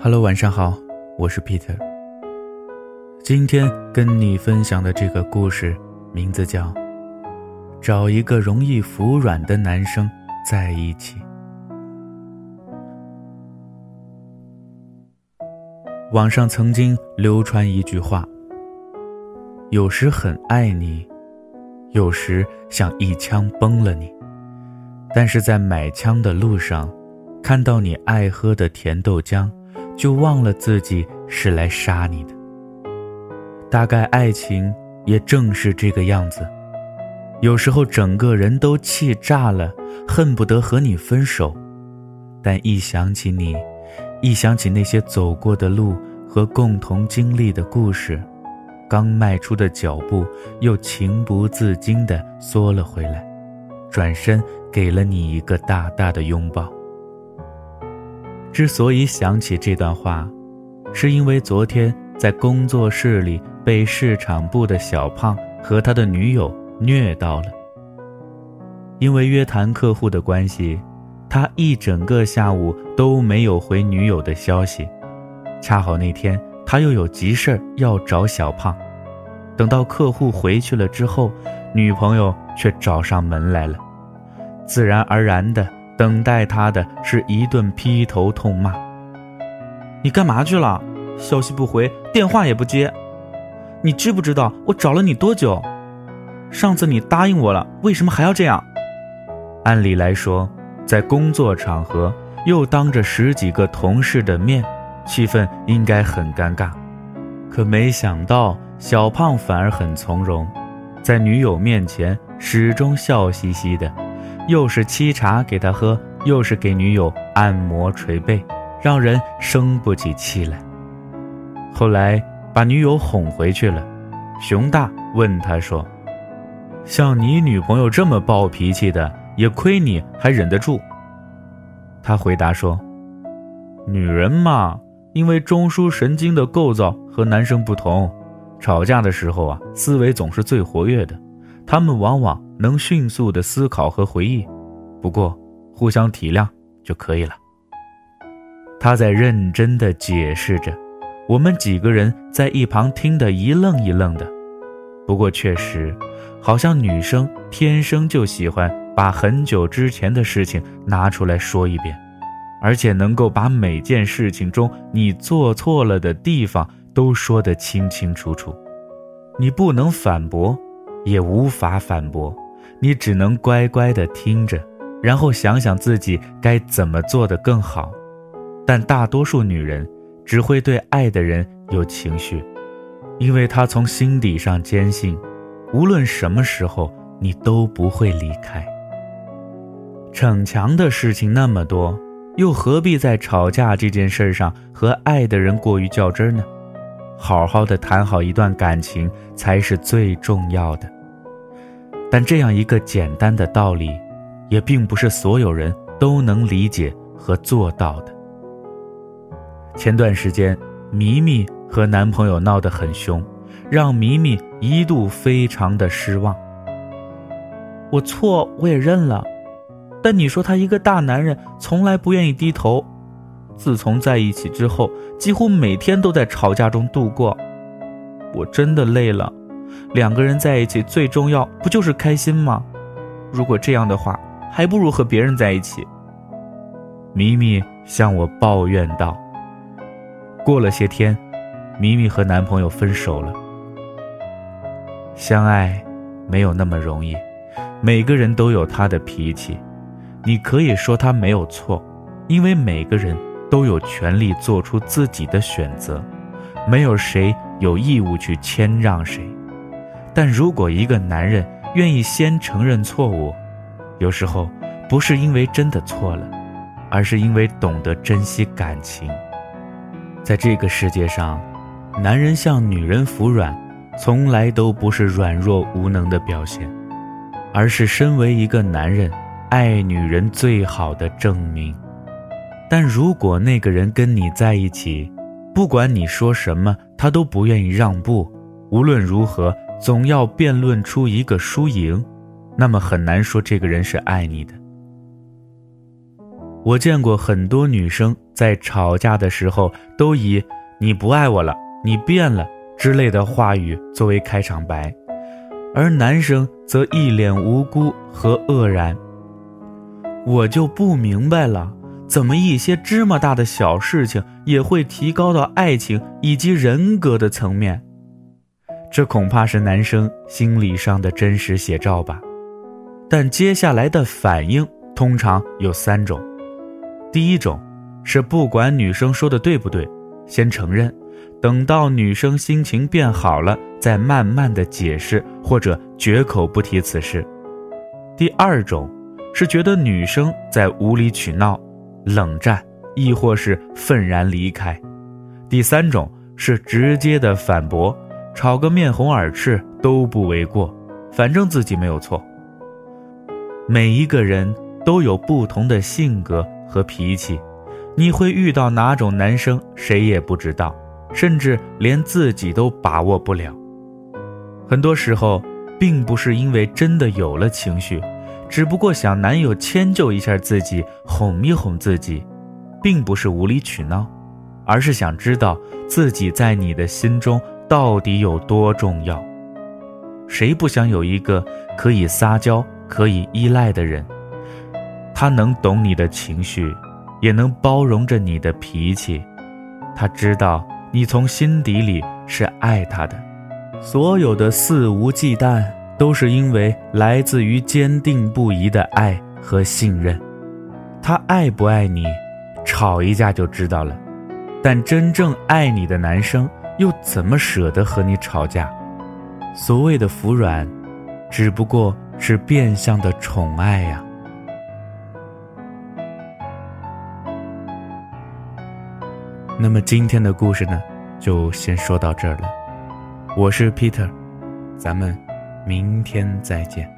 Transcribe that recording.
Hello，晚上好，我是 Peter。今天跟你分享的这个故事名字叫《找一个容易服软的男生在一起》。网上曾经流传一句话：“有时很爱你，有时想一枪崩了你，但是在买枪的路上，看到你爱喝的甜豆浆。”就忘了自己是来杀你的。大概爱情也正是这个样子，有时候整个人都气炸了，恨不得和你分手，但一想起你，一想起那些走过的路和共同经历的故事，刚迈出的脚步又情不自禁地缩了回来，转身给了你一个大大的拥抱。之所以想起这段话，是因为昨天在工作室里被市场部的小胖和他的女友虐到了。因为约谈客户的关系，他一整个下午都没有回女友的消息。恰好那天他又有急事要找小胖，等到客户回去了之后，女朋友却找上门来了，自然而然的。等待他的是一顿劈头痛骂。你干嘛去了？消息不回，电话也不接。你知不知道我找了你多久？上次你答应我了，为什么还要这样？按理来说，在工作场合又当着十几个同事的面，气氛应该很尴尬。可没想到，小胖反而很从容，在女友面前始终笑嘻嘻的。又是沏茶给他喝，又是给女友按摩捶背，让人生不起气来。后来把女友哄回去了，熊大问他说：“像你女朋友这么暴脾气的，也亏你还忍得住。”他回答说：“女人嘛，因为中枢神经的构造和男生不同，吵架的时候啊，思维总是最活跃的。”他们往往能迅速的思考和回忆，不过互相体谅就可以了。他在认真的解释着，我们几个人在一旁听得一愣一愣的。不过确实，好像女生天生就喜欢把很久之前的事情拿出来说一遍，而且能够把每件事情中你做错了的地方都说得清清楚楚，你不能反驳。也无法反驳，你只能乖乖的听着，然后想想自己该怎么做的更好。但大多数女人只会对爱的人有情绪，因为她从心底上坚信，无论什么时候你都不会离开。逞强的事情那么多，又何必在吵架这件事上和爱的人过于较真呢？好好的谈好一段感情才是最重要的。但这样一个简单的道理，也并不是所有人都能理解和做到的。前段时间，咪咪和男朋友闹得很凶，让咪咪一度非常的失望。我错，我也认了，但你说他一个大男人，从来不愿意低头。自从在一起之后，几乎每天都在吵架中度过，我真的累了。两个人在一起最重要不就是开心吗？如果这样的话，还不如和别人在一起。咪咪向我抱怨道。过了些天，咪咪和男朋友分手了。相爱没有那么容易，每个人都有他的脾气，你可以说他没有错，因为每个人都有权利做出自己的选择，没有谁有义务去谦让谁。但如果一个男人愿意先承认错误，有时候不是因为真的错了，而是因为懂得珍惜感情。在这个世界上，男人向女人服软，从来都不是软弱无能的表现，而是身为一个男人爱女人最好的证明。但如果那个人跟你在一起，不管你说什么，他都不愿意让步，无论如何。总要辩论出一个输赢，那么很难说这个人是爱你的。我见过很多女生在吵架的时候都以“你不爱我了，你变了”之类的话语作为开场白，而男生则一脸无辜和愕然。我就不明白了，怎么一些芝麻大的小事情也会提高到爱情以及人格的层面？这恐怕是男生心理上的真实写照吧。但接下来的反应通常有三种：第一种是不管女生说的对不对，先承认，等到女生心情变好了，再慢慢的解释或者绝口不提此事；第二种是觉得女生在无理取闹、冷战，亦或是愤然离开；第三种是直接的反驳，吵个面红耳赤都不为过，反正自己没有错。每一个人都有不同的性格和脾气，你会遇到哪种男生，谁也不知道，甚至连自己都把握不了。很多时候，并不是因为真的有了情绪，只不过想男友迁就一下自己，哄一哄自己，并不是无理取闹，而是想知道自己在你的心中到底有多重要。谁不想有一个可以撒娇？可以依赖的人，他能懂你的情绪，也能包容着你的脾气。他知道你从心底里是爱他的，所有的肆无忌惮都是因为来自于坚定不移的爱和信任。他爱不爱你，吵一架就知道了。但真正爱你的男生又怎么舍得和你吵架？所谓的服软，只不过。是变相的宠爱呀。那么今天的故事呢，就先说到这儿了。我是 Peter，咱们明天再见。